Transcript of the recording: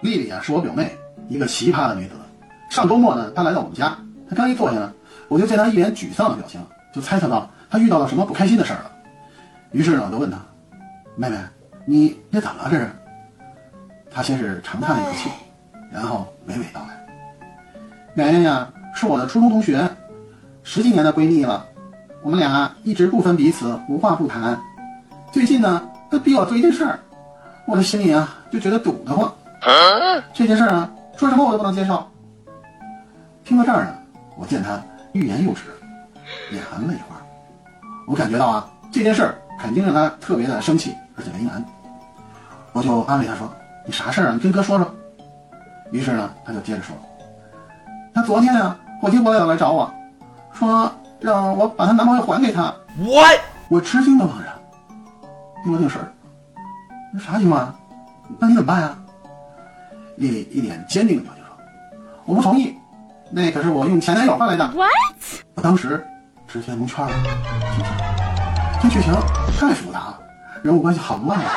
丽丽啊，是我表妹，一个奇葩的女子。上周末呢，她来到我们家，她刚一坐下呢，我就见她一脸沮丧的表情，就猜测到她遇到了什么不开心的事儿了。于是呢，我就问她：“妹妹，你你怎么了？这是？”她先是长叹了一口气，然后娓娓道来：“圆圆呀，是我的初中同学，十几年的闺蜜了，我们俩一直不分彼此，无话不谈。最近呢，她逼我做一件事儿，我的心里啊就觉得堵得慌。这件事儿啊，说什么我都不能接受。”听到这儿呢，我见他欲言又止，眼含泪花，我感觉到啊，这件事儿肯定让他特别的生气，而且为难。我就安慰他说：“你啥事儿啊？你跟哥说说。”于是呢，他就接着说：“他昨天啊，火急火燎来找我，说让我把她男朋友还给她。” What？我吃惊的望着，定了定神儿，那啥情况啊？那你怎么办呀？丽丽一脸坚定的表情说：“我不同意。”那可是我用前男友换来的。What？我当时直接蒙圈了，这这剧情太复杂了，人物关系好乱啊。